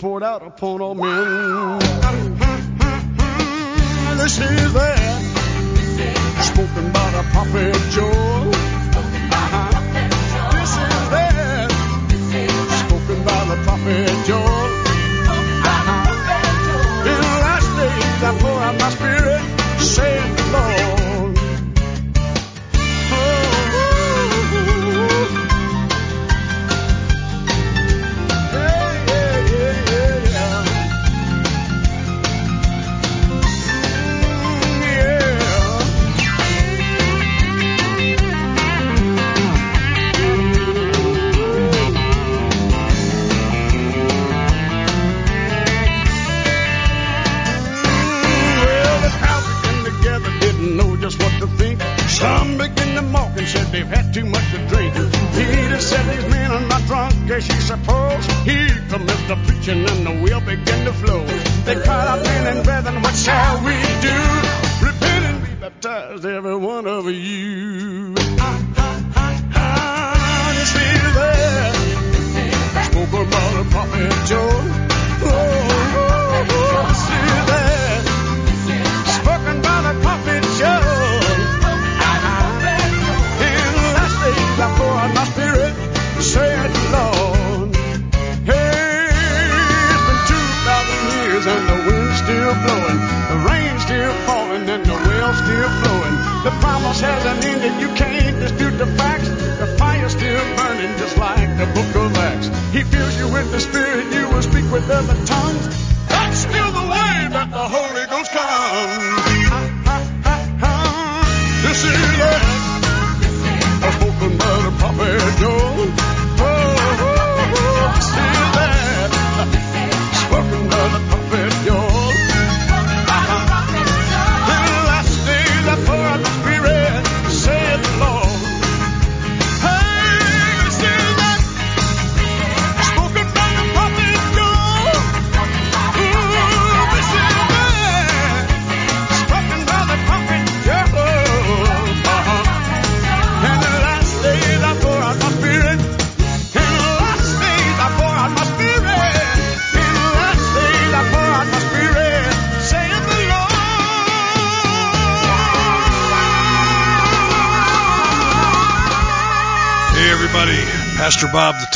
poured out upon all men. This is that spoken by the prophet Joel.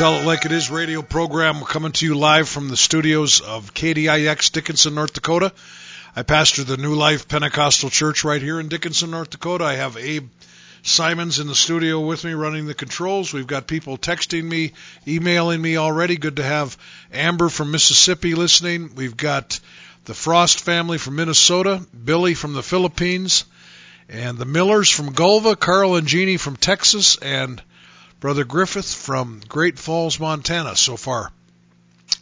Tell It Like It Is radio program. We're coming to you live from the studios of KDIX, Dickinson, North Dakota. I pastor the New Life Pentecostal Church right here in Dickinson, North Dakota. I have Abe Simons in the studio with me running the controls. We've got people texting me, emailing me already. Good to have Amber from Mississippi listening. We've got the Frost family from Minnesota, Billy from the Philippines, and the Millers from Gulva, Carl and Jeannie from Texas, and Brother Griffith from Great Falls, Montana, so far.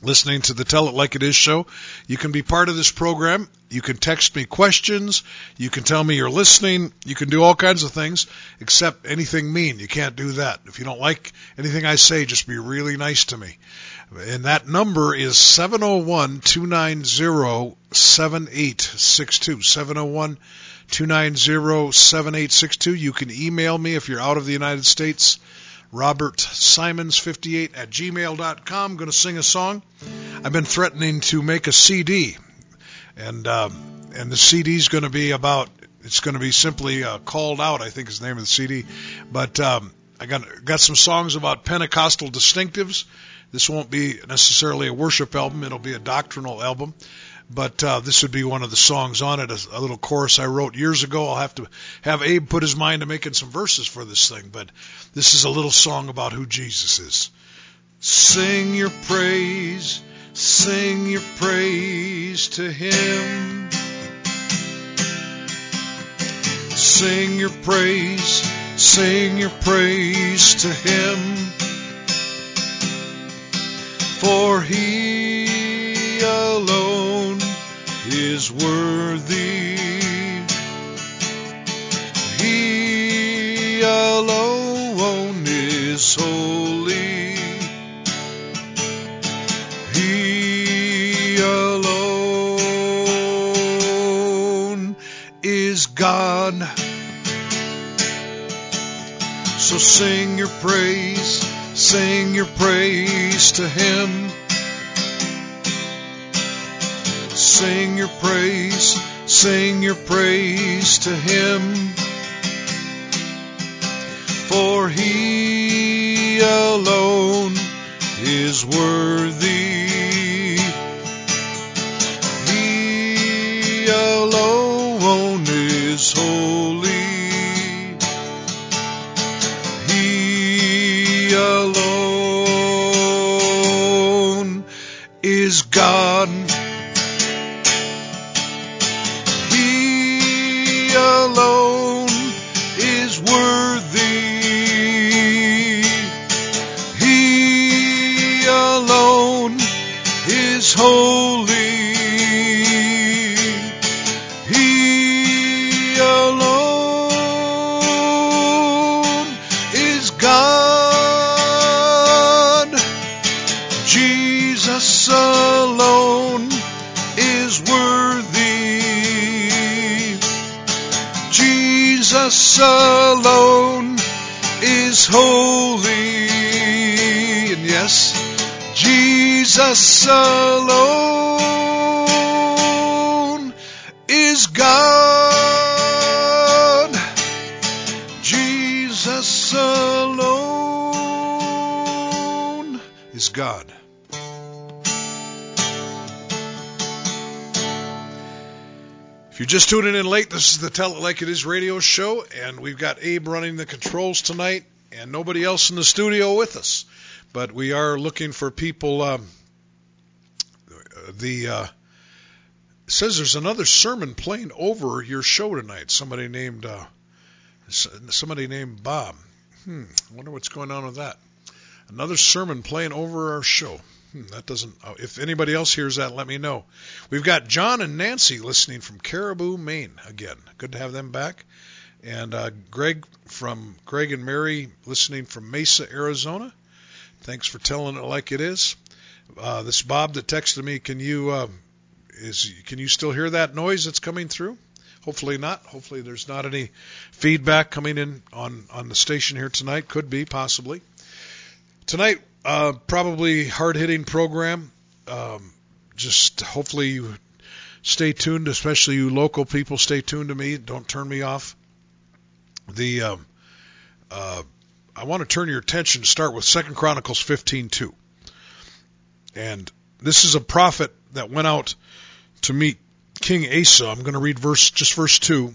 Listening to the Tell It Like It Is show. You can be part of this program. You can text me questions. You can tell me you're listening. You can do all kinds of things except anything mean. You can't do that. If you don't like anything I say, just be really nice to me. And that number is 701-290-7862. 701 290-7862. You can email me if you're out of the United States. Robert Simons58 at gmail.com. Going to sing a song. I've been threatening to make a CD, and um, and the CD is going to be about. It's going to be simply uh, called out. I think is the name of the CD, but um, I got got some songs about Pentecostal distinctives. This won't be necessarily a worship album. It'll be a doctrinal album. But uh, this would be one of the songs on it, a, a little chorus I wrote years ago. I'll have to have Abe put his mind to making some verses for this thing, but this is a little song about who Jesus is. Sing your praise, sing your praise to Him. Sing your praise, sing your praise to Him. For He alone is worthy. He alone is holy. He alone is God. So sing your praise, sing your praise to Him. Sing your praise, sing your praise to Him. For He alone is worthy. He alone is holy. Just tuning in late, this is the Tell It Like It Is radio show, and we've got Abe running the controls tonight, and nobody else in the studio with us. But we are looking for people. Um, the uh, says there's another sermon playing over your show tonight. Somebody named uh, somebody named Bob. Hmm, I wonder what's going on with that. Another sermon playing over our show. Hmm, that doesn't. Uh, if anybody else hears that, let me know. We've got John and Nancy listening from Caribou, Maine. Again, good to have them back. And uh, Greg from Greg and Mary listening from Mesa, Arizona. Thanks for telling it like it is. Uh, this Bob that texted me. Can you uh, is can you still hear that noise that's coming through? Hopefully not. Hopefully there's not any feedback coming in on on the station here tonight. Could be possibly. Tonight, uh, probably hard hitting program. Um, just hopefully you stay tuned, especially you local people. Stay tuned to me. Don't turn me off. The um, uh, I want to turn your attention. To start with Second Chronicles 15:2, and this is a prophet that went out to meet King Asa. I'm going to read verse just verse two.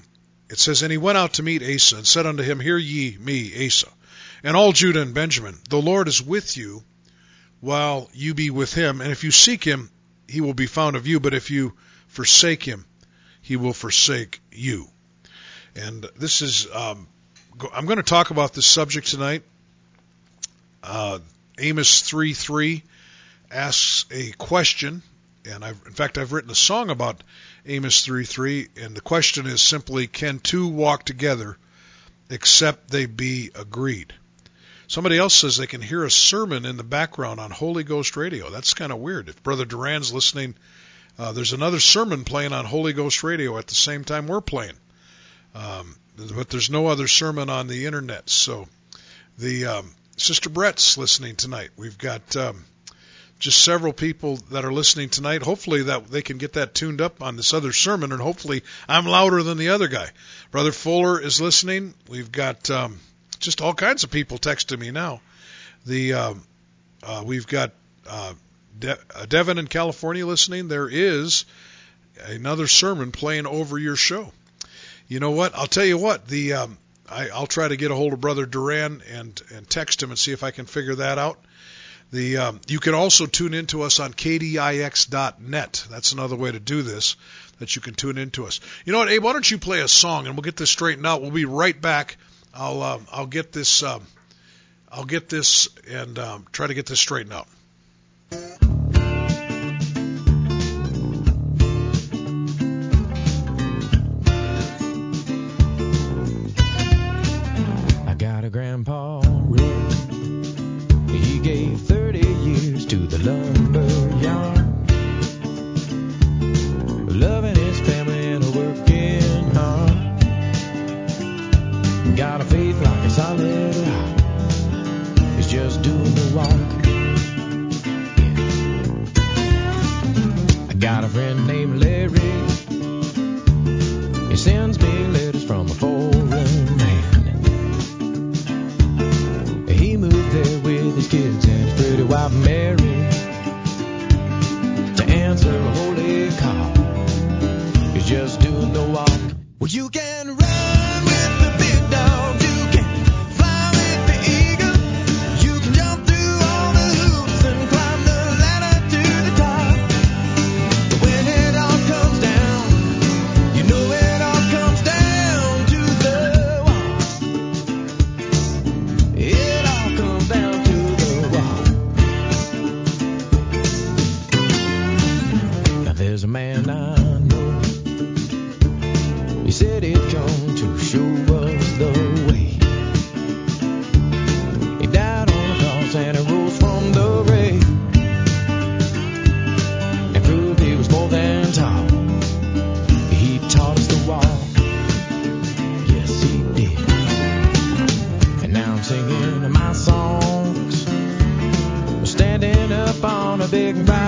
It says, And he went out to meet Asa, and said unto him, Hear ye me, Asa, and all Judah and Benjamin. The Lord is with you, while you be with him. And if you seek him, he will be found of you. But if you forsake him, he will forsake you. And this is, um, I'm going to talk about this subject tonight. Uh, Amos 3:3 asks a question, and I've, in fact, I've written a song about Amos 3:3, and the question is simply, can two walk together except they be agreed? Somebody else says they can hear a sermon in the background on Holy Ghost Radio. That's kind of weird. If Brother Duran's listening, uh, there's another sermon playing on Holy Ghost Radio at the same time we're playing. Um, but there's no other sermon on the internet. So the um, Sister Brett's listening tonight. We've got um, just several people that are listening tonight. Hopefully that they can get that tuned up on this other sermon, and hopefully I'm louder than the other guy. Brother Fuller is listening. We've got um, just all kinds of people texting me now. The um, uh, we've got uh, De- uh, Devin in California listening. There is another sermon playing over your show. You know what? I'll tell you what. The um, I, I'll try to get a hold of Brother Duran and and text him and see if I can figure that out. The um, you can also tune in to us on kdix.net. That's another way to do this. That you can tune into us. You know what, Abe? Why don't you play a song and we'll get this straightened out. We'll be right back. I'll uh, I'll get this um, I'll get this and um, try to get this straightened out. Big bright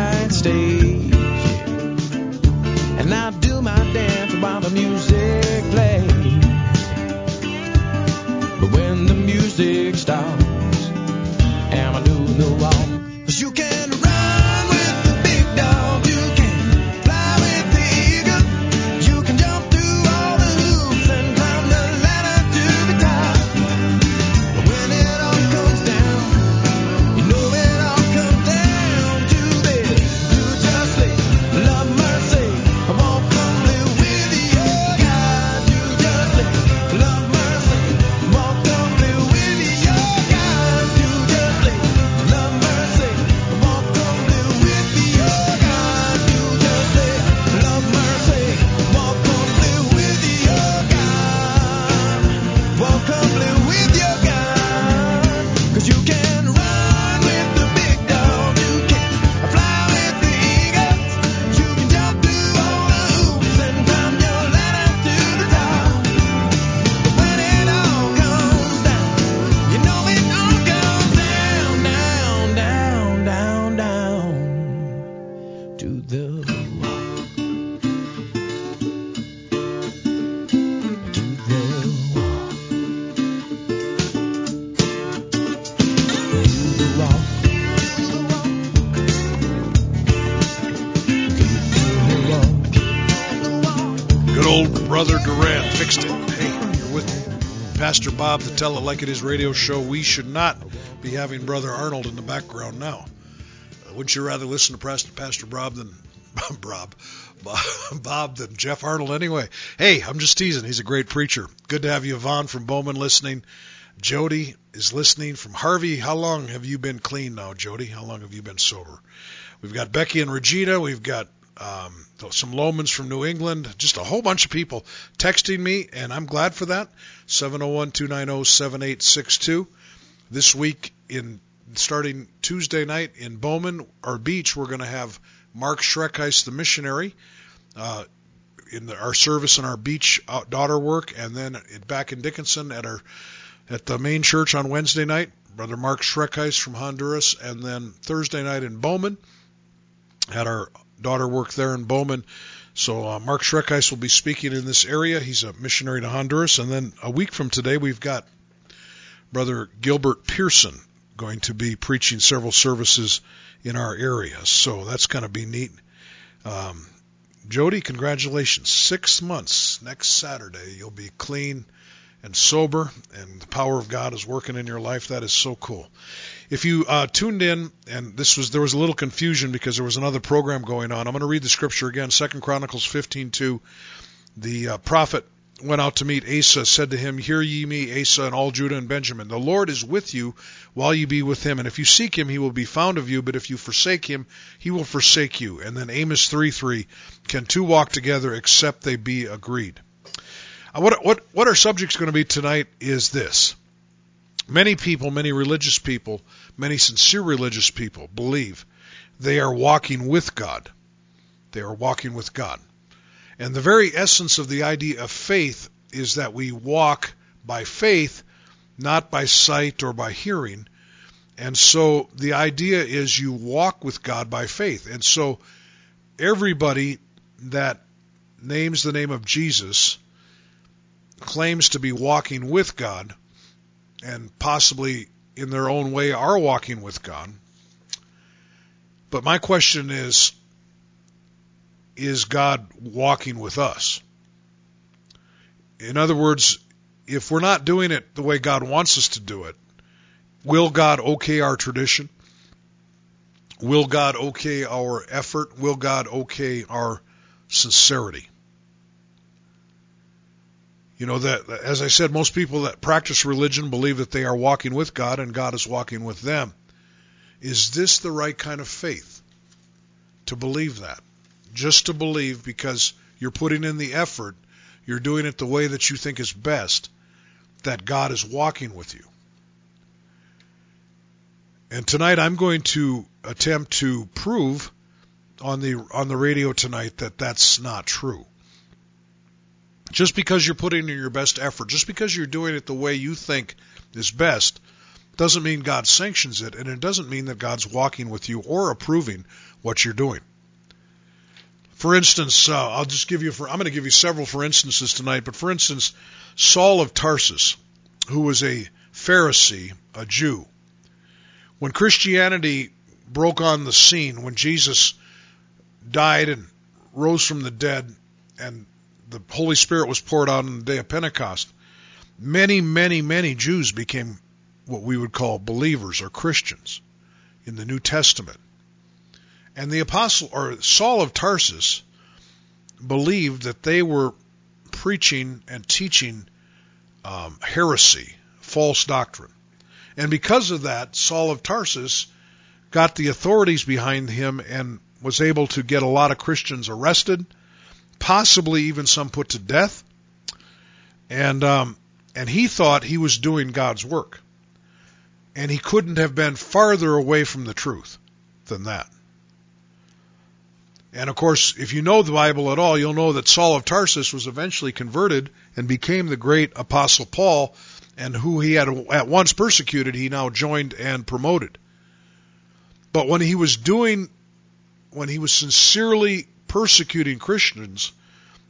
Tell It Like It Is radio show. We should not be having Brother Arnold in the background now. Uh, wouldn't you rather listen to Pastor, Pastor Bob than Bob, Bob, Bob than Jeff Arnold anyway? Hey, I'm just teasing. He's a great preacher. Good to have you, Yvonne from Bowman, listening. Jody is listening from Harvey. How long have you been clean now, Jody? How long have you been sober? We've got Becky and Regina. We've got um, some Lomans from New England. Just a whole bunch of people texting me, and I'm glad for that. 701-290-7862. This week, in starting Tuesday night in Bowman or Beach, we're going to have Mark Schreckheis, the missionary, uh, in the, our service in our beach out, daughter work, and then back in Dickinson at our at the main church on Wednesday night, Brother Mark Schreckheis from Honduras, and then Thursday night in Bowman at our daughter work there in Bowman. So uh, Mark Schreckheis will be speaking in this area. He's a missionary to Honduras, and then a week from today we've got Brother Gilbert Pearson going to be preaching several services in our area. So that's going to be neat. Um, Jody, congratulations. Six months. Next Saturday, you'll be clean and sober, and the power of God is working in your life. That is so cool. If you uh, tuned in, and this was there was a little confusion because there was another program going on. I'm going to read the scripture again. Second Chronicles 15:2. The uh, prophet went out to meet Asa, said to him, Hear ye me, Asa, and all Judah and Benjamin. The Lord is with you while you be with him. And if you seek him, he will be found of you. But if you forsake him, he will forsake you. And then Amos 3 3, Can two walk together except they be agreed? Uh, what, what, what our subject's going to be tonight is this. Many people, many religious people, many sincere religious people believe they are walking with God. They are walking with God. And the very essence of the idea of faith is that we walk by faith, not by sight or by hearing. And so the idea is you walk with God by faith. And so everybody that names the name of Jesus claims to be walking with God and possibly in their own way are walking with God. But my question is is God walking with us? In other words, if we're not doing it the way God wants us to do it, will God okay our tradition? Will God okay our effort? Will God okay our sincerity? You know that as I said most people that practice religion believe that they are walking with God and God is walking with them. Is this the right kind of faith to believe that? just to believe because you're putting in the effort, you're doing it the way that you think is best, that God is walking with you. And tonight I'm going to attempt to prove on the on the radio tonight that that's not true. Just because you're putting in your best effort, just because you're doing it the way you think is best, doesn't mean God sanctions it, and it doesn't mean that God's walking with you or approving what you're doing. For instance, uh, I'll just give you. For, I'm going to give you several for instances tonight. But for instance, Saul of Tarsus, who was a Pharisee, a Jew, when Christianity broke on the scene, when Jesus died and rose from the dead, and the Holy Spirit was poured out on the day of Pentecost, many, many, many Jews became what we would call believers or Christians in the New Testament. And the apostle or Saul of Tarsus believed that they were preaching and teaching um, heresy, false doctrine. And because of that, Saul of Tarsus got the authorities behind him and was able to get a lot of Christians arrested, possibly even some put to death. And um, and he thought he was doing God's work, and he couldn't have been farther away from the truth than that. And of course, if you know the Bible at all, you'll know that Saul of Tarsus was eventually converted and became the great apostle Paul, and who he had at once persecuted, he now joined and promoted. But when he was doing, when he was sincerely persecuting Christians,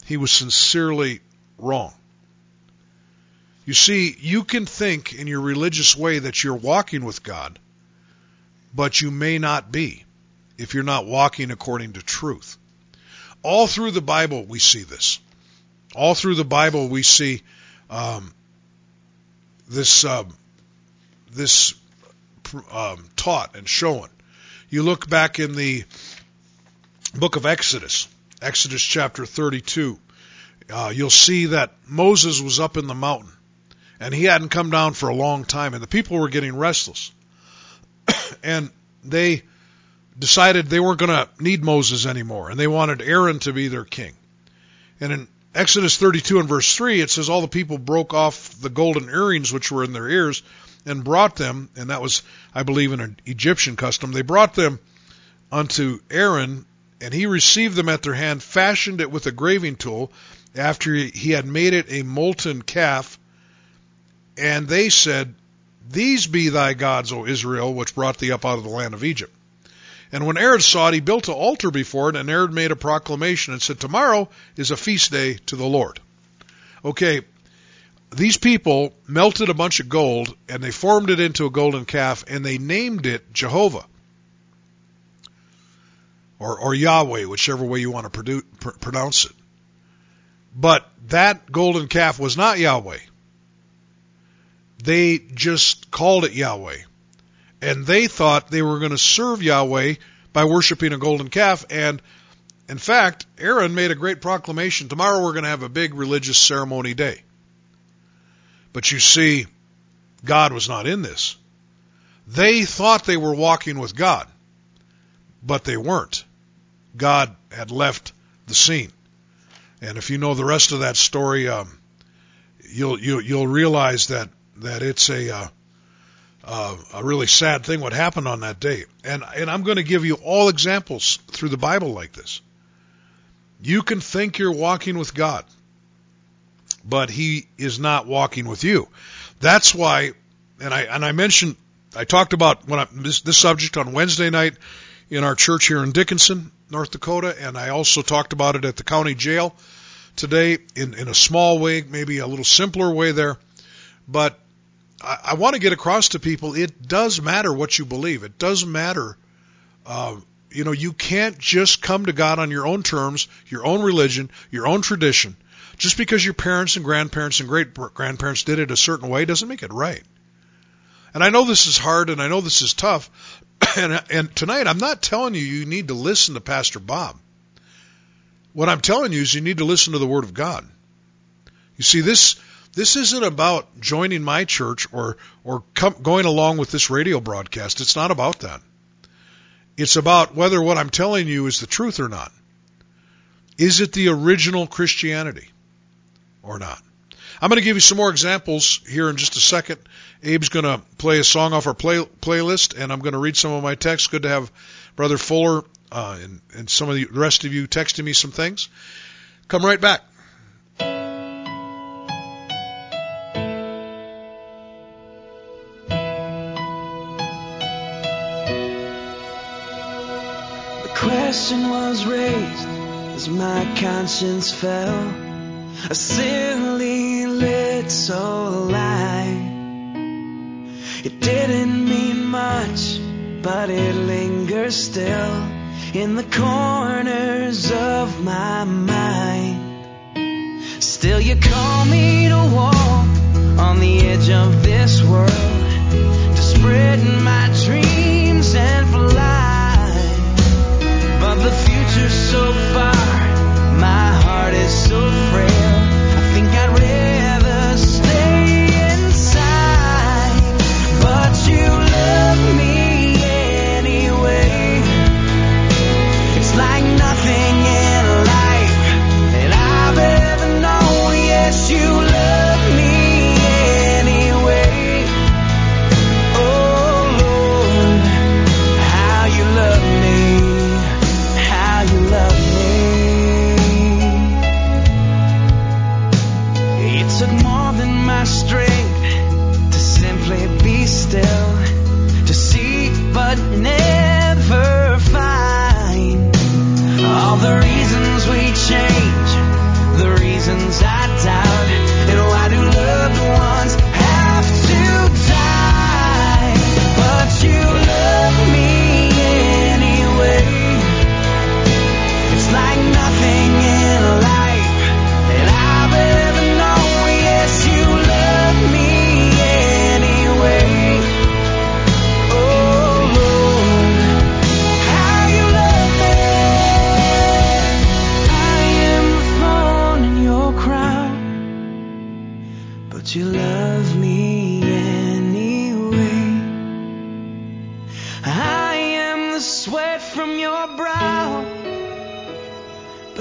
he was sincerely wrong. You see, you can think in your religious way that you're walking with God, but you may not be if you're not walking according to truth. All through the Bible, we see this. All through the Bible, we see um, this uh, this um, taught and shown. You look back in the book of Exodus, Exodus chapter 32. Uh, you'll see that Moses was up in the mountain, and he hadn't come down for a long time, and the people were getting restless, and they decided they weren't going to need Moses anymore, and they wanted Aaron to be their king. And in Exodus 32 and verse 3, it says all the people broke off the golden earrings which were in their ears and brought them, and that was, I believe, an Egyptian custom. They brought them unto Aaron, and he received them at their hand, fashioned it with a graving tool, after he had made it a molten calf. And they said, These be thy gods, O Israel, which brought thee up out of the land of Egypt. And when Aaron saw it, he built an altar before it, and Aaron made a proclamation and said, Tomorrow is a feast day to the Lord. Okay, these people melted a bunch of gold, and they formed it into a golden calf, and they named it Jehovah. Or, or Yahweh, whichever way you want to produ- pr- pronounce it. But that golden calf was not Yahweh. They just called it Yahweh. And they thought they were going to serve Yahweh by worshiping a golden calf. And in fact, Aaron made a great proclamation. Tomorrow we're going to have a big religious ceremony day. But you see, God was not in this. They thought they were walking with God, but they weren't. God had left the scene. And if you know the rest of that story, um, you'll, you'll you'll realize that that it's a uh, uh, a really sad thing what happened on that day. And and I'm going to give you all examples through the Bible like this. You can think you're walking with God, but He is not walking with you. That's why, and I and I mentioned I talked about when I, this this subject on Wednesday night in our church here in Dickinson, North Dakota, and I also talked about it at the county jail today in in a small way, maybe a little simpler way there, but I, I want to get across to people it does matter what you believe. It does matter. Uh, you know, you can't just come to God on your own terms, your own religion, your own tradition. Just because your parents and grandparents and great grandparents did it a certain way doesn't make it right. And I know this is hard and I know this is tough. and, and tonight I'm not telling you you need to listen to Pastor Bob. What I'm telling you is you need to listen to the Word of God. You see, this this isn't about joining my church or or going along with this radio broadcast. It's not about that. It's about whether what I'm telling you is the truth or not. Is it the original Christianity or not? I'm going to give you some more examples here in just a second. Abe's going to play a song off our play, playlist, and I'm going to read some of my texts. Good to have Brother Fuller uh, and, and some of the rest of you texting me some things. Come right back. The question was raised as my conscience fell. A silly little lie. It didn't mean much, but it lingers still in the corners of my mind. Still, you call me to walk on the edge of this world, to spread my dreams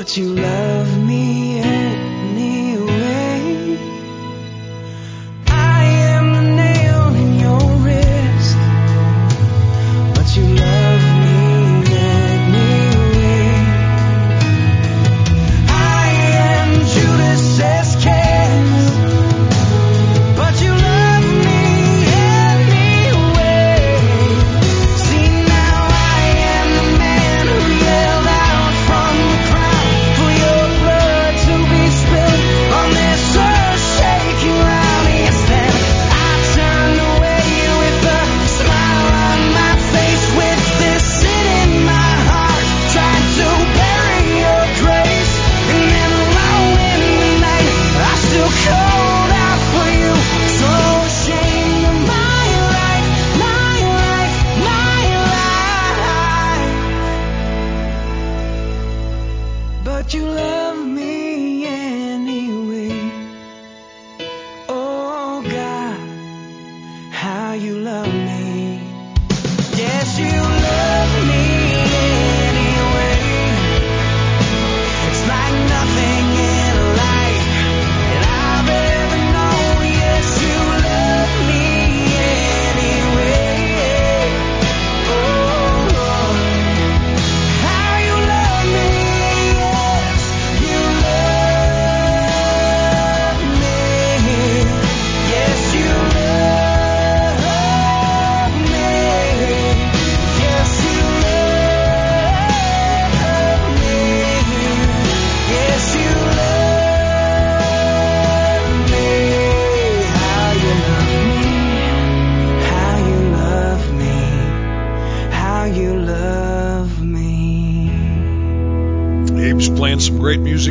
but you love me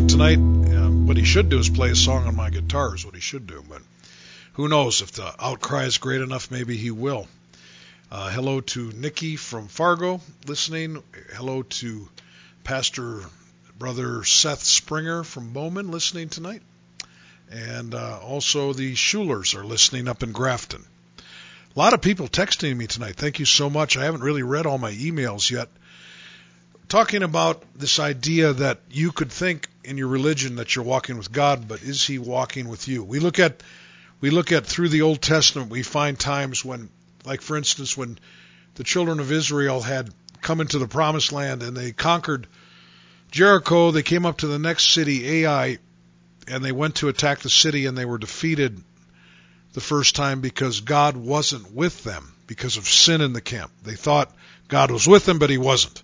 tonight. Um, what he should do is play a song on my guitar, is what he should do. But who knows? If the outcry is great enough, maybe he will. Uh, hello to Nikki from Fargo listening. Hello to Pastor Brother Seth Springer from Bowman listening tonight. And uh, also the Schulers are listening up in Grafton. A lot of people texting me tonight. Thank you so much. I haven't really read all my emails yet. Talking about this idea that you could think in your religion that you're walking with God, but is He walking with you? We look at we look at through the Old Testament. We find times when, like for instance, when the children of Israel had come into the Promised Land and they conquered Jericho, they came up to the next city, Ai, and they went to attack the city and they were defeated the first time because God wasn't with them because of sin in the camp. They thought God was with them, but He wasn't.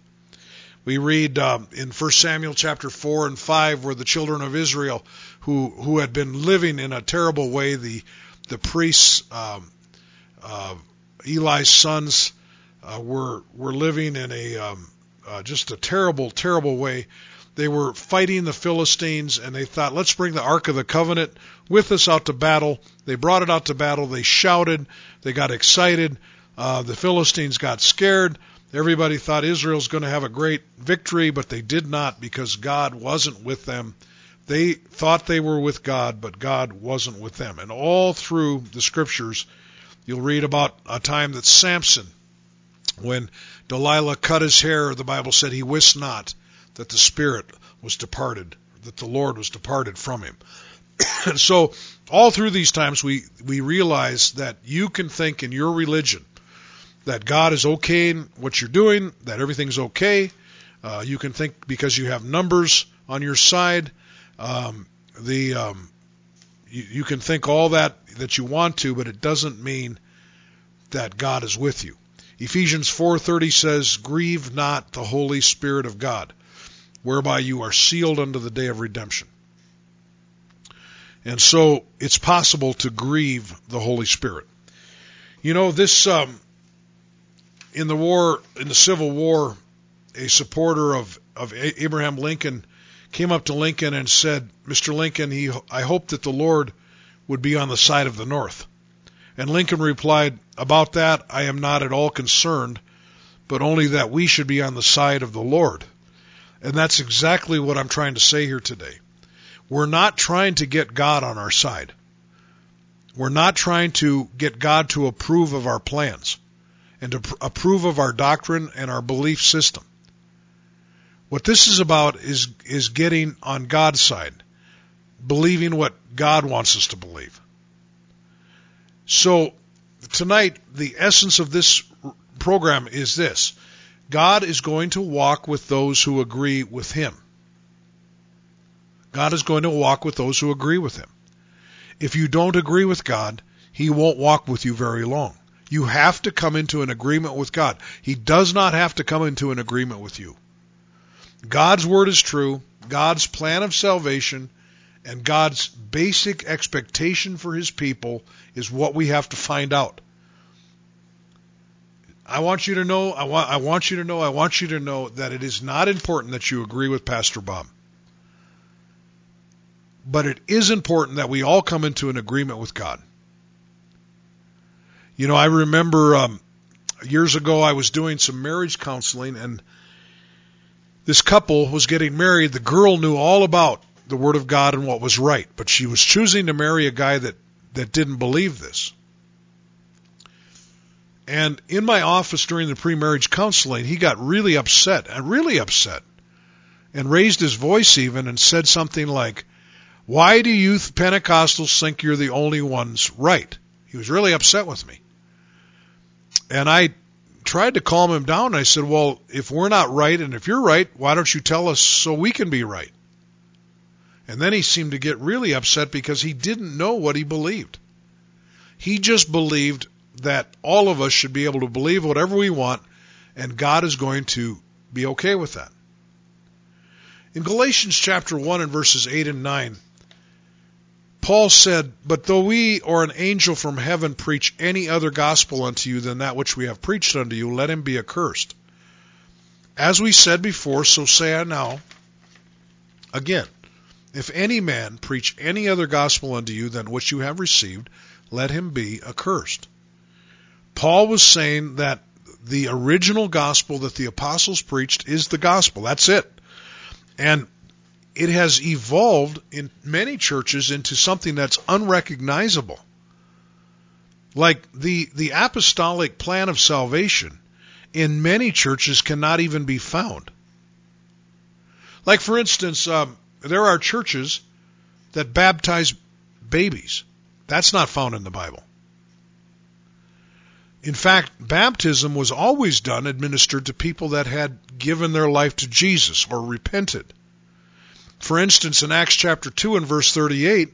We read um, in 1 Samuel chapter 4 and 5 where the children of Israel, who who had been living in a terrible way, the the priests, um, uh, Eli's sons, uh, were were living in a um, uh, just a terrible, terrible way. They were fighting the Philistines, and they thought, let's bring the Ark of the Covenant with us out to battle. They brought it out to battle. They shouted. They got excited. Uh, the Philistines got scared. Everybody thought Israel's going to have a great victory, but they did not because God wasn't with them. They thought they were with God, but God wasn't with them. And all through the scriptures, you'll read about a time that Samson, when Delilah cut his hair, the Bible said he wist not that the Spirit was departed, that the Lord was departed from him. and so, all through these times, we, we realize that you can think in your religion that God is okay in what you're doing, that everything's okay. Uh, you can think because you have numbers on your side. Um, the um, you, you can think all that that you want to, but it doesn't mean that God is with you. Ephesians 4:30 says, "Grieve not the Holy Spirit of God." whereby you are sealed unto the day of redemption. And so it's possible to grieve the Holy Spirit. You know, this, um, in the war, in the Civil War, a supporter of, of Abraham Lincoln came up to Lincoln and said, Mr. Lincoln, he, I hope that the Lord would be on the side of the North. And Lincoln replied, About that I am not at all concerned, but only that we should be on the side of the Lord. And that's exactly what I'm trying to say here today. We're not trying to get God on our side. We're not trying to get God to approve of our plans and to pr- approve of our doctrine and our belief system. What this is about is, is getting on God's side, believing what God wants us to believe. So, tonight, the essence of this program is this God is going to walk with those who agree with Him. God is going to walk with those who agree with Him. If you don't agree with God, He won't walk with you very long. You have to come into an agreement with God. He does not have to come into an agreement with you. God's word is true. God's plan of salvation and God's basic expectation for his people is what we have to find out. I want you to know, I want, I want you to know, I want you to know that it is not important that you agree with Pastor Bob. But it is important that we all come into an agreement with God. You know, I remember um, years ago I was doing some marriage counseling, and this couple was getting married. The girl knew all about the Word of God and what was right, but she was choosing to marry a guy that, that didn't believe this. And in my office during the pre-marriage counseling, he got really upset, and really upset, and raised his voice even and said something like, "Why do you Pentecostals think you're the only ones right?" He was really upset with me. And I tried to calm him down. I said, "Well, if we're not right and if you're right, why don't you tell us so we can be right?" And then he seemed to get really upset because he didn't know what he believed. He just believed that all of us should be able to believe whatever we want, and God is going to be okay with that. In Galatians chapter 1 and verses 8 and 9, Paul said, But though we or an angel from heaven preach any other gospel unto you than that which we have preached unto you, let him be accursed. As we said before, so say I now. Again, If any man preach any other gospel unto you than which you have received, let him be accursed. Paul was saying that the original gospel that the apostles preached is the gospel. That's it. And it has evolved in many churches into something that's unrecognizable. Like the, the apostolic plan of salvation in many churches cannot even be found. Like, for instance, um, there are churches that baptize babies. That's not found in the Bible. In fact, baptism was always done administered to people that had given their life to Jesus or repented. For instance, in Acts chapter 2 and verse 38,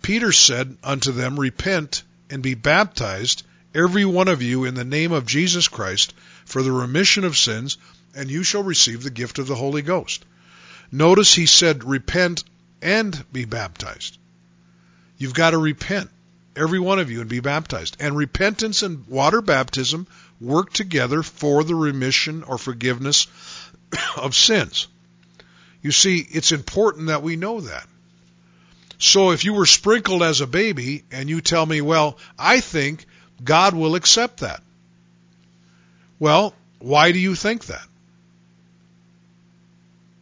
Peter said unto them, Repent and be baptized, every one of you, in the name of Jesus Christ, for the remission of sins, and you shall receive the gift of the Holy Ghost. Notice he said, Repent and be baptized. You've got to repent every one of you, and be baptized. And repentance and water baptism work together for the remission or forgiveness of sins. You see, it's important that we know that. So if you were sprinkled as a baby and you tell me, well, I think God will accept that. Well, why do you think that?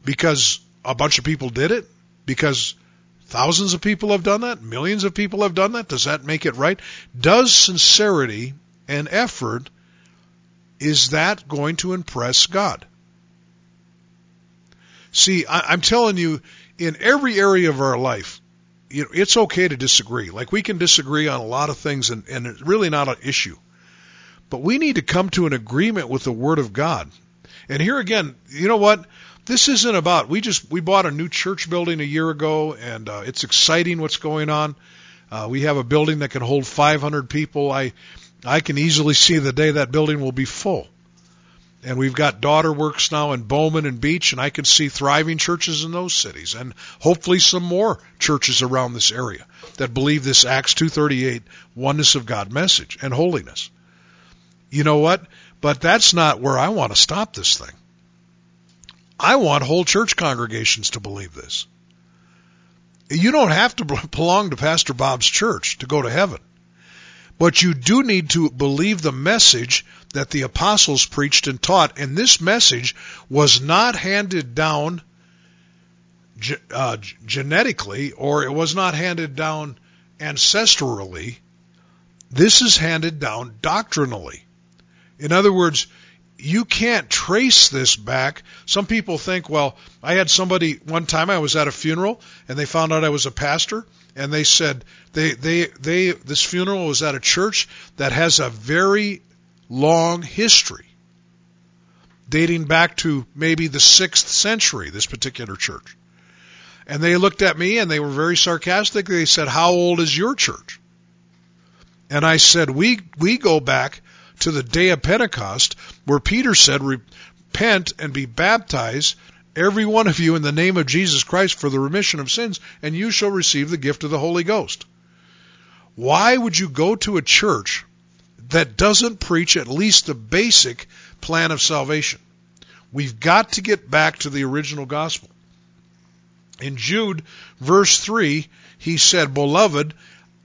Because a bunch of people did it? Because Thousands of people have done that. Millions of people have done that. Does that make it right? Does sincerity and effort, is that going to impress God? See, I, am telling you, in every area of our life, you know, it's okay to disagree. Like we can disagree on a lot of things, and, and it's really not an issue. But we need to come to an agreement with the Word of God. And here again, you know what? this isn't about we just we bought a new church building a year ago and uh, it's exciting what's going on uh, we have a building that can hold 500 people i i can easily see the day that building will be full and we've got daughter works now in bowman and beach and i can see thriving churches in those cities and hopefully some more churches around this area that believe this acts 238 oneness of god message and holiness you know what but that's not where i want to stop this thing I want whole church congregations to believe this. You don't have to belong to Pastor Bob's church to go to heaven. But you do need to believe the message that the apostles preached and taught. And this message was not handed down uh, genetically or it was not handed down ancestrally. This is handed down doctrinally. In other words, you can't trace this back. Some people think, well, I had somebody one time I was at a funeral and they found out I was a pastor and they said they they they this funeral was at a church that has a very long history dating back to maybe the 6th century this particular church. And they looked at me and they were very sarcastic. They said, "How old is your church?" And I said, "We we go back to the day of Pentecost, where Peter said, Repent and be baptized, every one of you, in the name of Jesus Christ for the remission of sins, and you shall receive the gift of the Holy Ghost. Why would you go to a church that doesn't preach at least the basic plan of salvation? We've got to get back to the original gospel. In Jude, verse 3, he said, Beloved,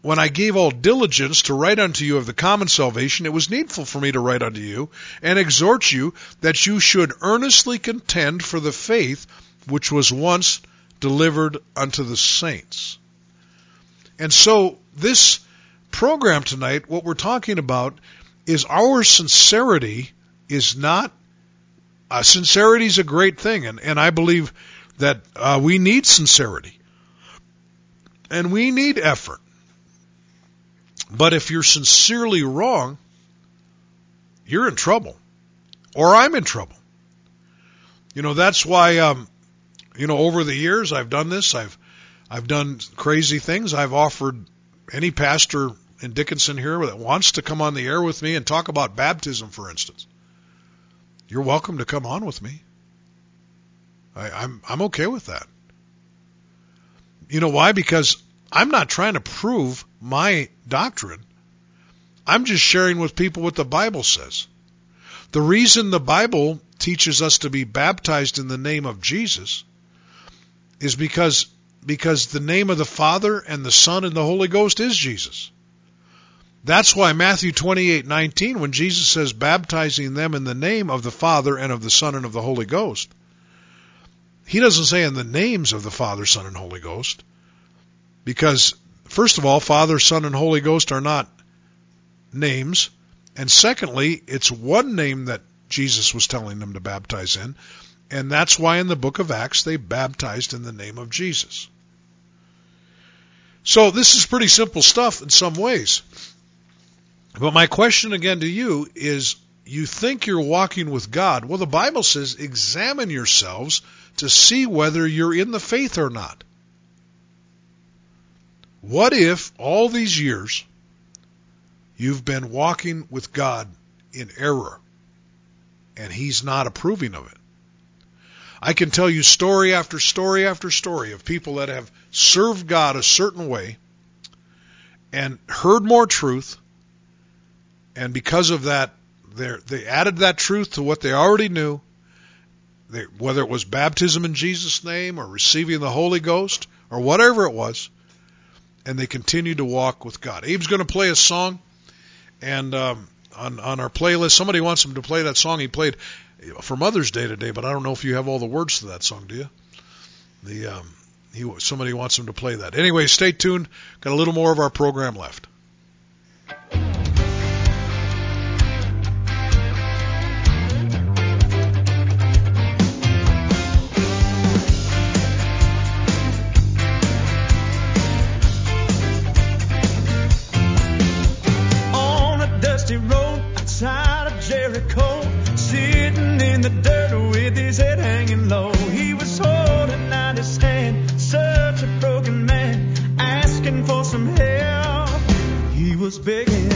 when I gave all diligence to write unto you of the common salvation, it was needful for me to write unto you and exhort you that you should earnestly contend for the faith which was once delivered unto the saints. And so, this program tonight, what we're talking about is our sincerity is not, uh, sincerity is a great thing, and, and I believe that uh, we need sincerity. And we need effort. But if you're sincerely wrong, you're in trouble. Or I'm in trouble. You know, that's why, um, you know, over the years I've done this. I've, I've done crazy things. I've offered any pastor in Dickinson here that wants to come on the air with me and talk about baptism, for instance. You're welcome to come on with me. I, I'm, I'm okay with that. You know why? Because I'm not trying to prove my doctrine. I'm just sharing with people what the Bible says. The reason the Bible teaches us to be baptized in the name of Jesus is because because the name of the Father and the Son and the Holy Ghost is Jesus. That's why Matthew 28:19 when Jesus says baptizing them in the name of the Father and of the Son and of the Holy Ghost. He doesn't say in the names of the Father, Son and Holy Ghost because first of all Father, Son and Holy Ghost are not names and secondly it's one name that Jesus was telling them to baptize in and that's why in the book of Acts they baptized in the name of Jesus. So this is pretty simple stuff in some ways. But my question again to you is you think you're walking with God. Well, the Bible says examine yourselves to see whether you're in the faith or not. What if all these years you've been walking with God in error and He's not approving of it? I can tell you story after story after story of people that have served God a certain way and heard more truth and because of that, they added that truth to what they already knew, they, whether it was baptism in Jesus' name or receiving the Holy Ghost or whatever it was, and they continue to walk with God. Abe's going to play a song, and um, on on our playlist, somebody wants him to play that song he played for Mother's Day today, but I don't know if you have all the words to that song, do you? The um, he somebody wants him to play that. Anyway, stay tuned. Got a little more of our program left. begin.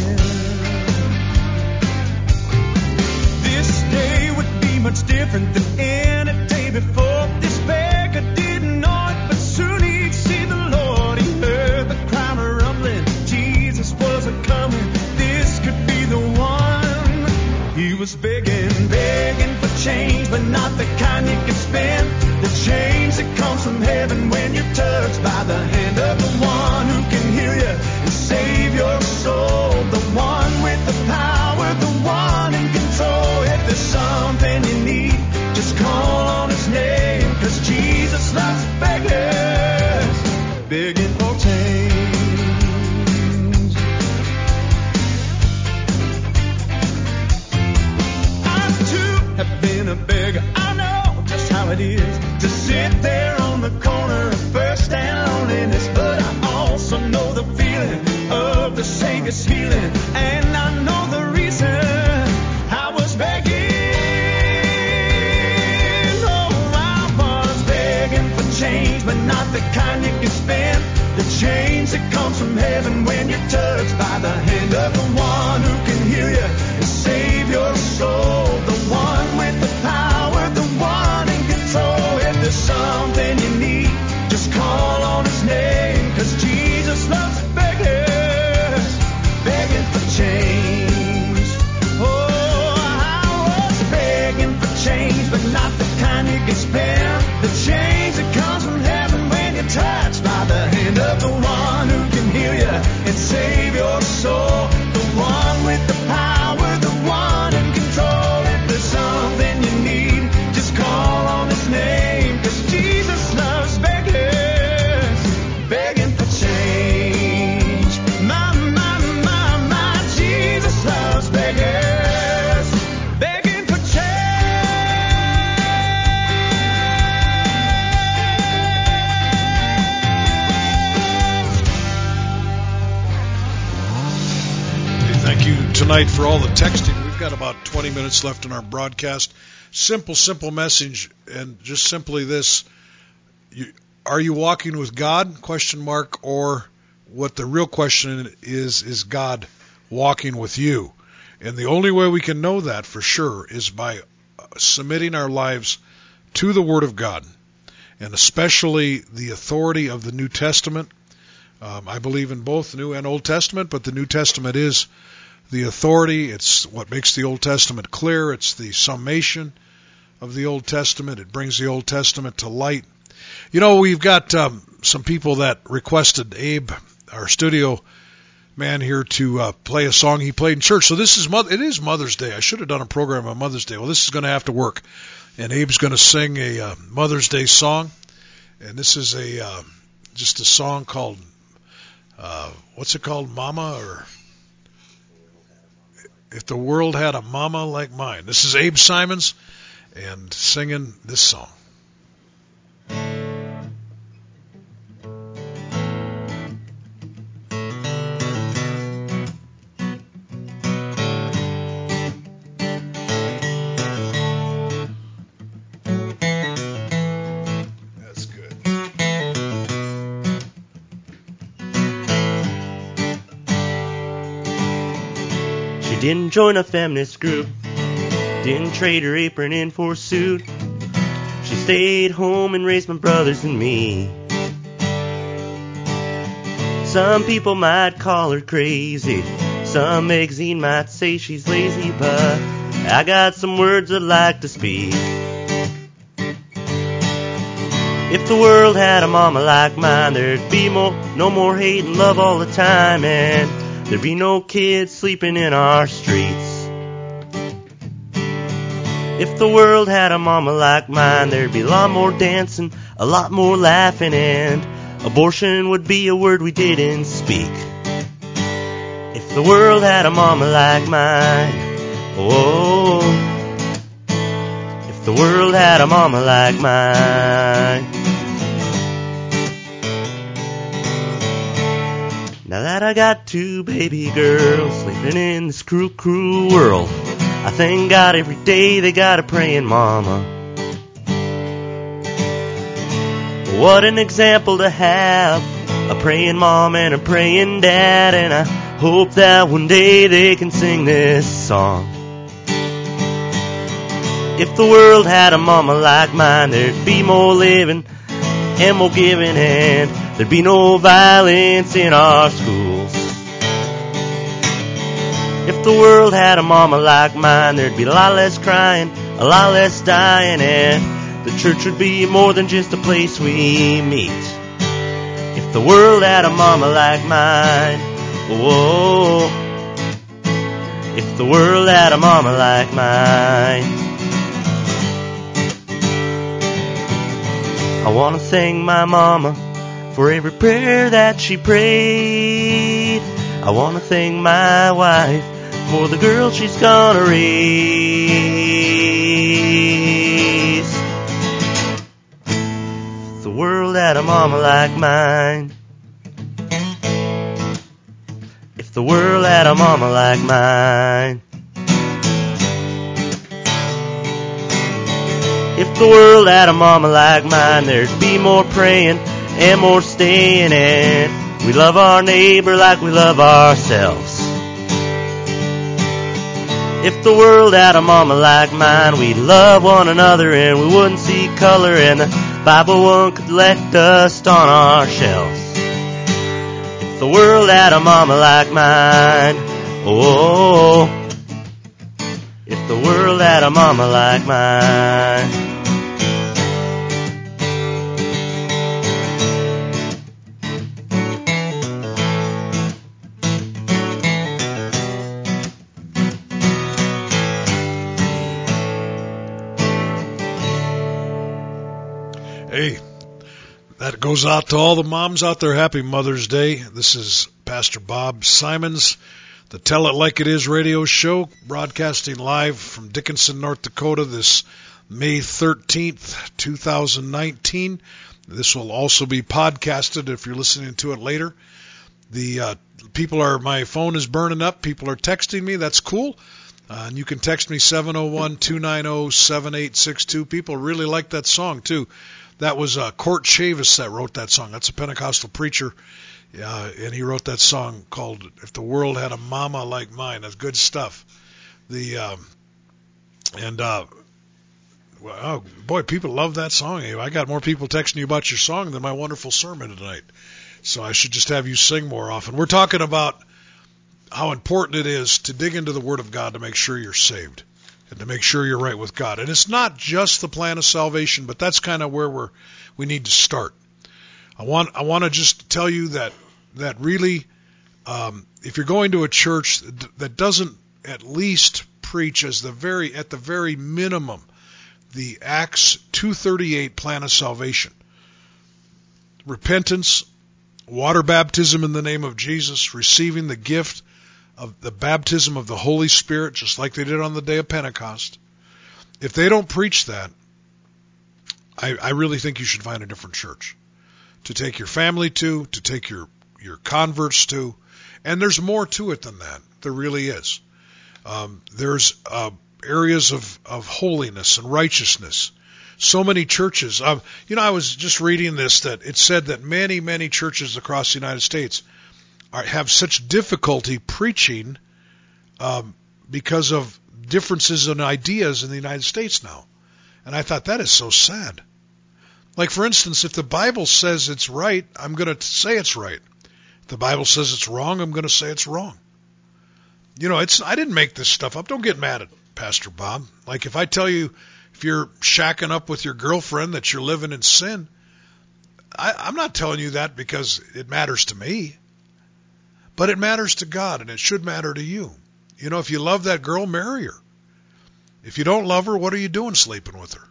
Tonight for all the texting. We've got about 20 minutes left in our broadcast. Simple, simple message, and just simply this: you, Are you walking with God? Question mark. Or what the real question is: Is God walking with you? And the only way we can know that for sure is by submitting our lives to the Word of God, and especially the authority of the New Testament. Um, I believe in both New and Old Testament, but the New Testament is the authority. It's what makes the Old Testament clear. It's the summation of the Old Testament. It brings the Old Testament to light. You know, we've got um, some people that requested Abe, our studio man here, to uh, play a song he played in church. So this is Mo- it is Mother's Day. I should have done a program on Mother's Day. Well, this is going to have to work, and Abe's going to sing a uh, Mother's Day song, and this is a uh, just a song called uh, what's it called, Mama or if the world had a mama like mine. This is Abe Simons and singing this song. Didn't join a feminist group, didn't trade her apron in for a suit. She stayed home and raised my brothers and me. Some people might call her crazy, some magazine might say she's lazy, but I got some words I'd like to speak. If the world had a mama like mine, there'd be more, no more hate and love all the time, and there'd be no kids sleeping in our streets. If the world had a mama like mine, there'd be a lot more dancing, a lot more laughing, and abortion would be a word we didn't speak. If the world had a mama like mine, oh, if the world had a mama like mine. Now that I got two baby girls sleeping in this cruel, cruel world, I thank God every day they got a praying mama. What an example to have, a praying mom and a praying dad, and I hope that one day they can sing this song. If the world had a mama like mine, there'd be more living and more giving, and there'd be no violence in our schools. If the world had a mama like mine, there'd be a lot less crying, a lot less dying, and the church would be more than just a place we meet. If the world had a mama like mine, whoa. If the world had a mama like mine. I wanna thank my mama for every prayer that she prayed. I wanna thank my wife for the girl she's gonna raise. The world had a mama like mine. If the world had a mama like mine. If the world had a mama like mine, there'd be more praying and more staying, and we love our neighbor like we love ourselves. If the world had a mama like mine, we'd love one another and we wouldn't see color, and the Bible won't collect dust on our shelves. If the world had a mama like mine, oh, if the world had a mama like mine. Goes out to all the moms out there. Happy Mother's Day. This is Pastor Bob Simons, the Tell It Like It Is radio show, broadcasting live from Dickinson, North Dakota this May 13th, 2019. This will also be podcasted if you're listening to it later. The uh, people are, my phone is burning up. People are texting me. That's cool. Uh, and you can text me 701 290 7862. People really like that song, too. That was uh, Court Chavis that wrote that song. That's a Pentecostal preacher, uh, and he wrote that song called "If the World Had a Mama Like Mine." That's good stuff. The um, and uh, well, oh boy, people love that song. I got more people texting you about your song than my wonderful sermon tonight. So I should just have you sing more often. We're talking about how important it is to dig into the Word of God to make sure you're saved. And to make sure you're right with God. And it's not just the plan of salvation, but that's kind of where we're we need to start. I want I want to just tell you that that really, um, if you're going to a church that doesn't at least preach as the very at the very minimum the Acts 238 plan of salvation, repentance, water baptism in the name of Jesus, receiving the gift of the baptism of the Holy Spirit, just like they did on the day of Pentecost. If they don't preach that, I, I really think you should find a different church to take your family to, to take your your converts to, and there's more to it than that. There really is. Um, there's uh, areas of of holiness and righteousness. So many churches. Um, you know, I was just reading this that it said that many many churches across the United States are, have such difficulty preaching um, because of differences in ideas in the United States now. And I thought that is so sad. Like for instance, if the Bible says it's right, I'm going to say it's right. If the Bible says it's wrong, I'm going to say it's wrong. You know, it's I didn't make this stuff up. Don't get mad at Pastor Bob. Like if I tell you if you're shacking up with your girlfriend that you're living in sin, I, I'm not telling you that because it matters to me. But it matters to God and it should matter to you. You know, if you love that girl, marry her. If you don't love her, what are you doing sleeping with her?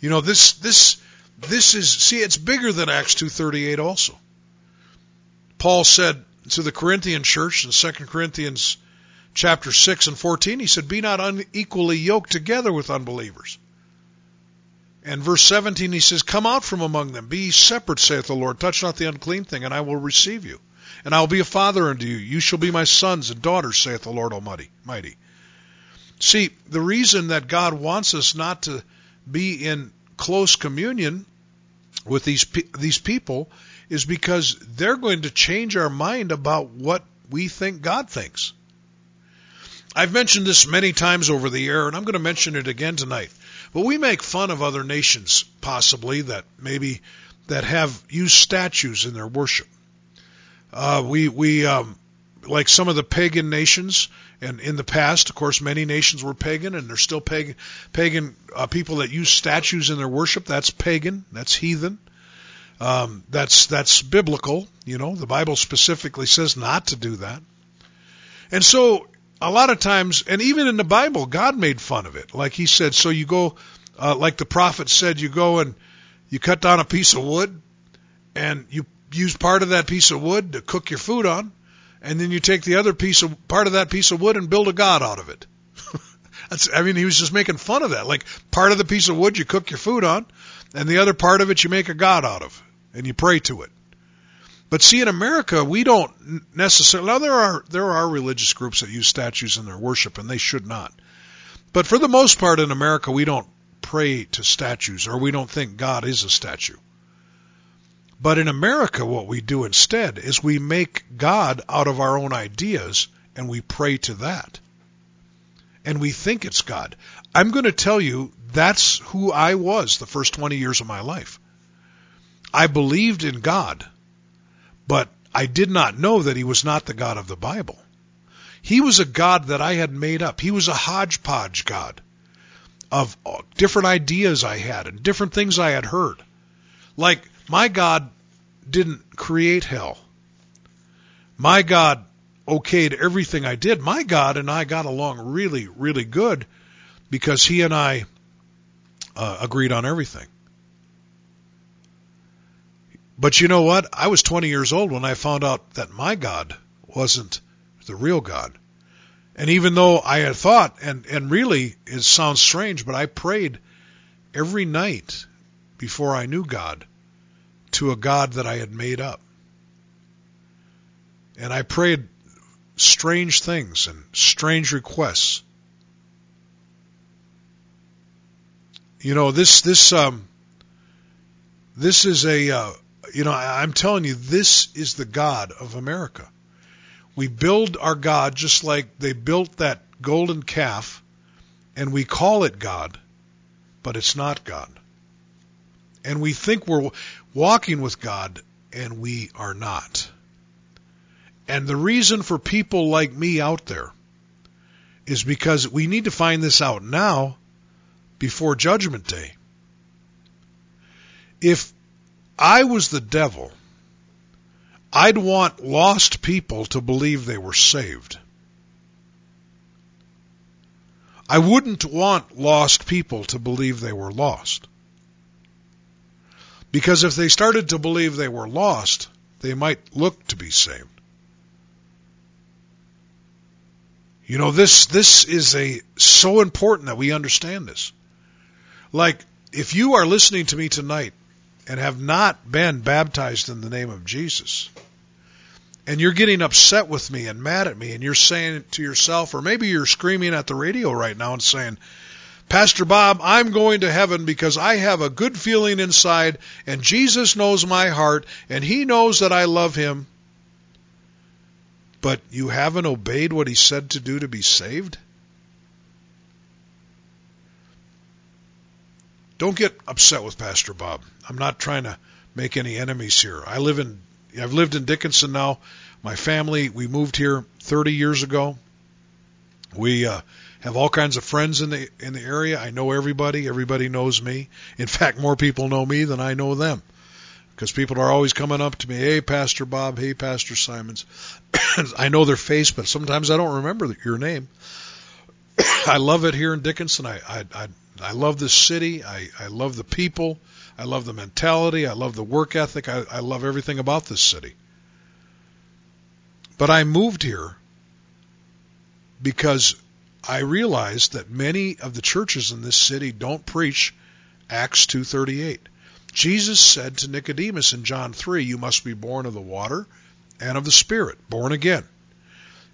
You know, this this this is see it's bigger than Acts 2:38 also. Paul said to the Corinthian church in 2 Corinthians chapter 6 and 14, he said, Be not unequally yoked together with unbelievers. And verse 17, he says, Come out from among them, be separate, saith the Lord, touch not the unclean thing, and I will receive you. And I will be a father unto you. You shall be my sons and daughters, saith the Lord Almighty. Mighty. See, the reason that God wants us not to be in close communion with these these people is because they're going to change our mind about what we think God thinks. I've mentioned this many times over the air, and I'm going to mention it again tonight. But we make fun of other nations, possibly that maybe that have used statues in their worship. Uh, we we um, like some of the pagan nations, and in the past, of course, many nations were pagan, and there's still pagan pagan uh, people that use statues in their worship. That's pagan. That's heathen. Um, that's that's biblical. You know, the Bible specifically says not to do that. And so, a lot of times, and even in the Bible, God made fun of it. Like He said, so you go, uh, like the prophet said, you go and you cut down a piece of wood, and you use part of that piece of wood to cook your food on, and then you take the other piece of part of that piece of wood and build a god out of it. I mean, he was just making fun of that. Like part of the piece of wood you cook your food on, and the other part of it you make a god out of and you pray to it. But see, in America, we don't necessarily. Now, there are there are religious groups that use statues in their worship, and they should not. But for the most part, in America, we don't pray to statues, or we don't think God is a statue. But in America, what we do instead is we make God out of our own ideas, and we pray to that. And we think it's God. I'm going to tell you that's who I was the first 20 years of my life. I believed in God, but I did not know that He was not the God of the Bible. He was a God that I had made up. He was a hodgepodge God of different ideas I had and different things I had heard. Like, my God didn't create hell. My God okayed everything I did. My God and I got along really, really good because He and I uh, agreed on everything. But you know what? I was 20 years old when I found out that my God wasn't the real God. And even though I had thought, and, and really it sounds strange, but I prayed every night before I knew God to a God that I had made up. And I prayed strange things and strange requests. You know, this, this, um, this is a, uh, you know, I'm telling you, this is the God of America. We build our God just like they built that golden calf, and we call it God, but it's not God. And we think we're walking with God, and we are not. And the reason for people like me out there is because we need to find this out now before Judgment Day. If I was the devil, I'd want lost people to believe they were saved. I wouldn't want lost people to believe they were lost. Because if they started to believe they were lost, they might look to be saved. You know, this, this is a, so important that we understand this. Like, if you are listening to me tonight and have not been baptized in the name of Jesus, and you're getting upset with me and mad at me, and you're saying to yourself, or maybe you're screaming at the radio right now and saying, Pastor Bob, I'm going to heaven because I have a good feeling inside, and Jesus knows my heart, and He knows that I love Him. But you haven't obeyed what He said to do to be saved? Don't get upset with Pastor Bob. I'm not trying to make any enemies here. I live in I've lived in Dickinson now. My family, we moved here 30 years ago. We uh, have all kinds of friends in the in the area. I know everybody. Everybody knows me. In fact, more people know me than I know them. Because people are always coming up to me, "Hey, Pastor Bob. Hey, Pastor Simons." I know their face, but sometimes I don't remember your name. I love it here in Dickinson. I I I, I love this city. I I love the people. I love the mentality. I love the work ethic. I, I love everything about this city. But I moved here because I realized that many of the churches in this city don't preach Acts 2:38. Jesus said to Nicodemus in John 3, "You must be born of the water and of the Spirit, born again."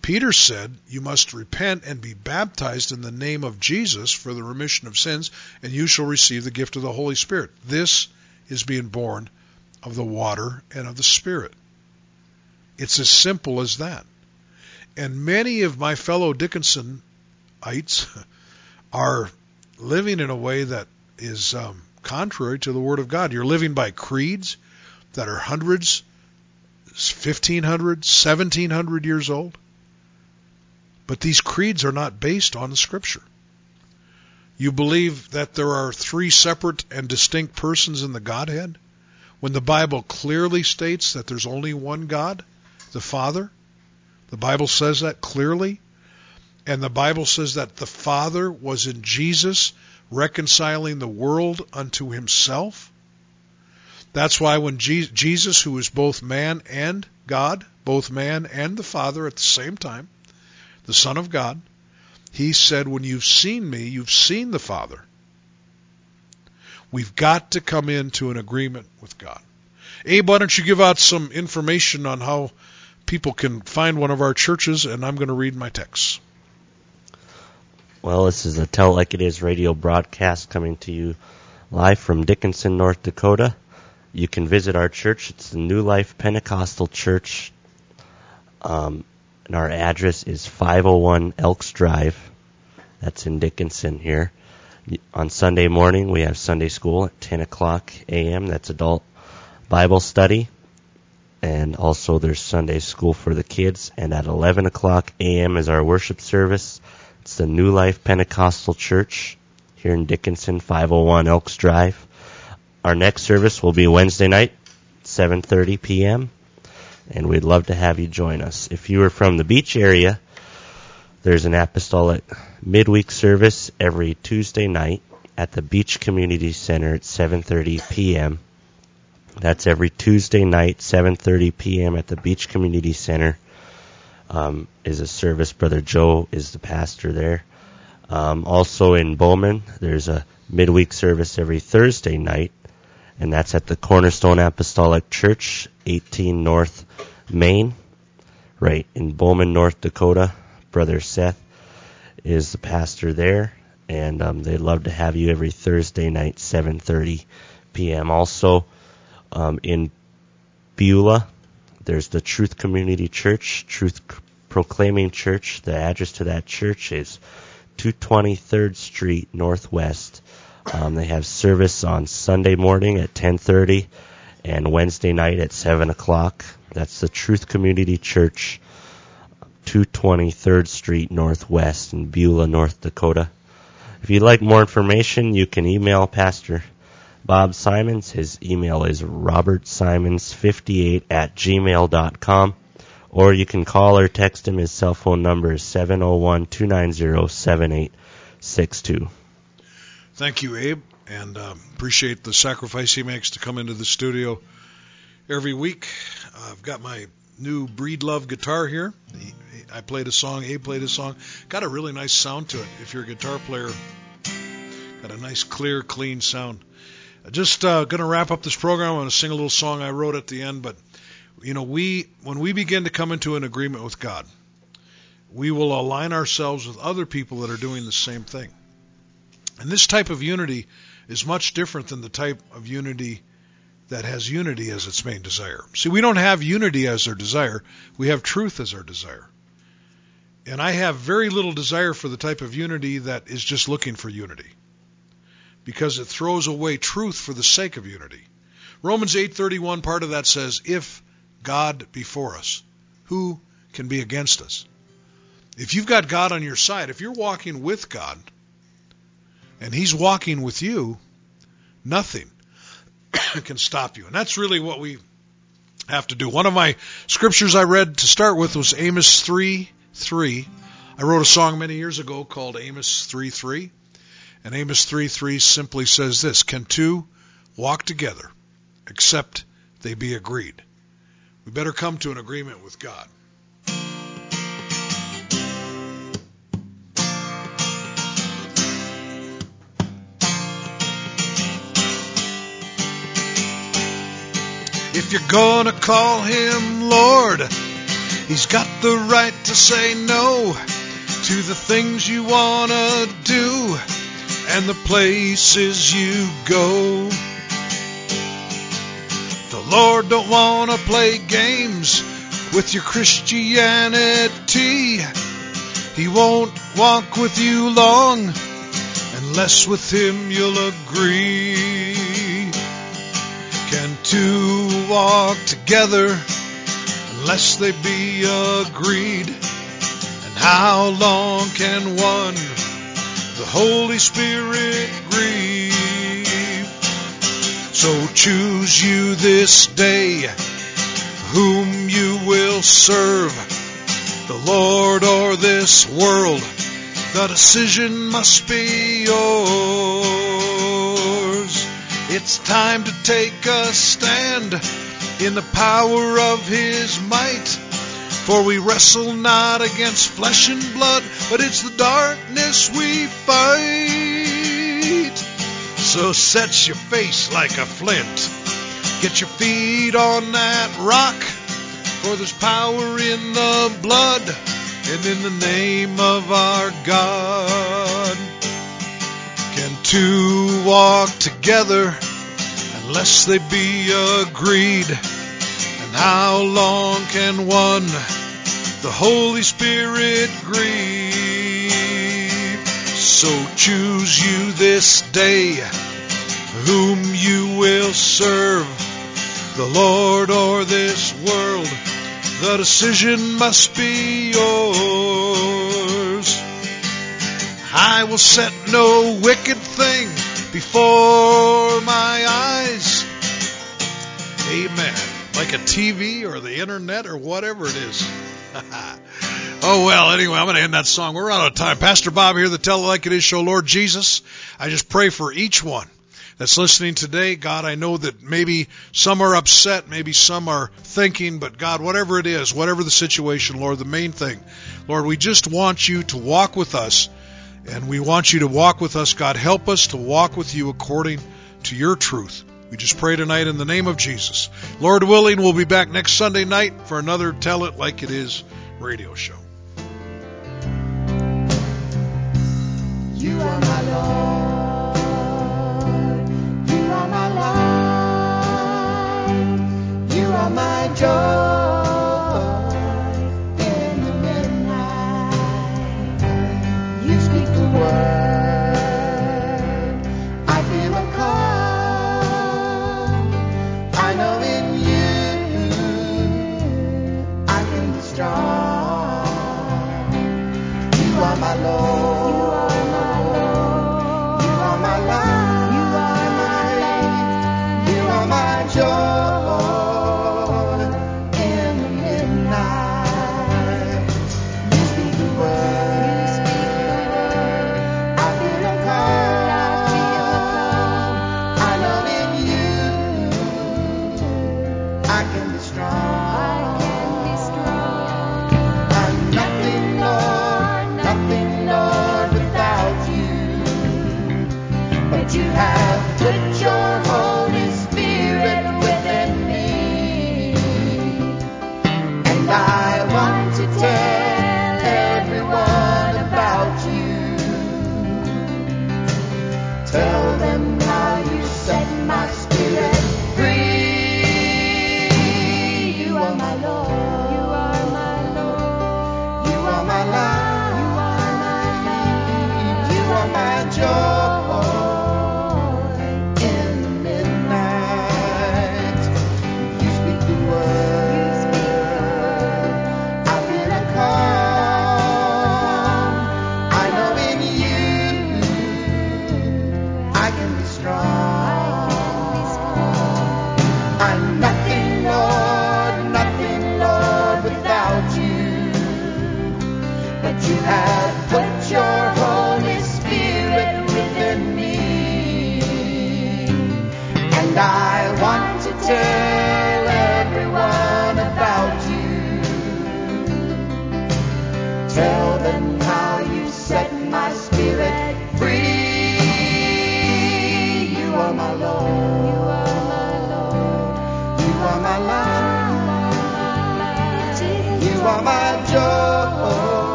Peter said, You must repent and be baptized in the name of Jesus for the remission of sins, and you shall receive the gift of the Holy Spirit. This is being born of the water and of the Spirit. It's as simple as that. And many of my fellow Dickinsonites are living in a way that is um, contrary to the Word of God. You're living by creeds that are hundreds, 1500, 1700 years old. But these creeds are not based on the Scripture. You believe that there are three separate and distinct persons in the Godhead, when the Bible clearly states that there's only one God, the Father. The Bible says that clearly. And the Bible says that the Father was in Jesus reconciling the world unto himself. That's why when Jesus, who is both man and God, both man and the Father at the same time, the Son of God, he said, When you've seen me, you've seen the Father. We've got to come into an agreement with God. Abe, why don't you give out some information on how people can find one of our churches, and I'm going to read my text. Well, this is a Tell Like It Is radio broadcast coming to you live from Dickinson, North Dakota. You can visit our church. It's the New Life Pentecostal Church. Um, and our address is 501 Elks Drive. That's in Dickinson here. On Sunday morning, we have Sunday school at 10 o'clock a.m. That's adult Bible study. And also there's Sunday school for the kids. And at 11 o'clock a.m. is our worship service. It's the New Life Pentecostal Church here in Dickinson, 501 Elks Drive. Our next service will be Wednesday night, 7.30 p.m and we'd love to have you join us. If you are from the beach area, there's an apostolic midweek service every Tuesday night at the Beach Community Center at 7:30 p.m. That's every Tuesday night, 7:30 p.m. at the Beach Community Center. Um, is a service. Brother Joe is the pastor there. Um, also in Bowman, there's a midweek service every Thursday night and that's at the Cornerstone Apostolic Church, 18 North Main, right in Bowman, North Dakota. Brother Seth is the pastor there, and um, they'd love to have you every Thursday night, 7:30 p.m. Also, um, in Beulah, there's the Truth Community Church, Truth Proclaiming Church. The address to that church is 223rd Street Northwest um, they have service on Sunday morning at 10:30 and Wednesday night at 7 o'clock. That's the Truth Community Church, 223rd Street Northwest in Beulah, North Dakota. If you'd like more information, you can email Pastor Bob Simons. His email is robertsimons58 at gmail.com. Or you can call or text him. His cell phone number is 701 290 7862. Thank you, Abe, and um, appreciate the sacrifice he makes to come into the studio every week. Uh, I've got my new Breedlove guitar here. He, I played a song, Abe played a song. Got a really nice sound to it. If you're a guitar player, got a nice, clear, clean sound. Just uh, going to wrap up this program. I'm going to sing a little song I wrote at the end. But you know, we when we begin to come into an agreement with God, we will align ourselves with other people that are doing the same thing. And this type of unity is much different than the type of unity that has unity as its main desire. See, we don't have unity as our desire, we have truth as our desire. And I have very little desire for the type of unity that is just looking for unity because it throws away truth for the sake of unity. Romans 8:31 part of that says if God be for us, who can be against us? If you've got God on your side, if you're walking with God and he's walking with you, nothing can stop you. And that's really what we have to do. One of my scriptures I read to start with was Amos 3 3. I wrote a song many years ago called Amos 3 3. And Amos 3 3 simply says this Can two walk together except they be agreed? We better come to an agreement with God. If you're gonna call him Lord, he's got the right to say no to the things you wanna do and the places you go. The Lord don't wanna play games with your Christianity. He won't walk with you long unless with him you'll agree. Can two walk together unless they be agreed? And how long can one the Holy Spirit grieve? So choose you this day whom you will serve, the Lord or this world. The decision must be yours. It's time to take a stand in the power of His might. For we wrestle not against flesh and blood, but it's the darkness we fight. So set your face like a flint. Get your feet on that rock. For there's power in the blood and in the name of our God. Can two walk together unless they be agreed? And how long can one the Holy Spirit grieve? So choose you this day whom you will serve, the Lord or this world. The decision must be yours. I will set no wicked thing before my eyes. Amen. Like a TV or the internet or whatever it is. oh well, anyway, I'm going to end that song. We're out of time. Pastor Bob here, the Tell It Like It Is show. Lord Jesus, I just pray for each one that's listening today. God, I know that maybe some are upset, maybe some are thinking, but God, whatever it is, whatever the situation, Lord, the main thing, Lord, we just want you to walk with us, and we want you to walk with us. God, help us to walk with you according to your truth. We just pray tonight in the name of Jesus. Lord willing, we'll be back next Sunday night for another Tell It Like It Is radio show. You are my Lord. You are my life. You are my joy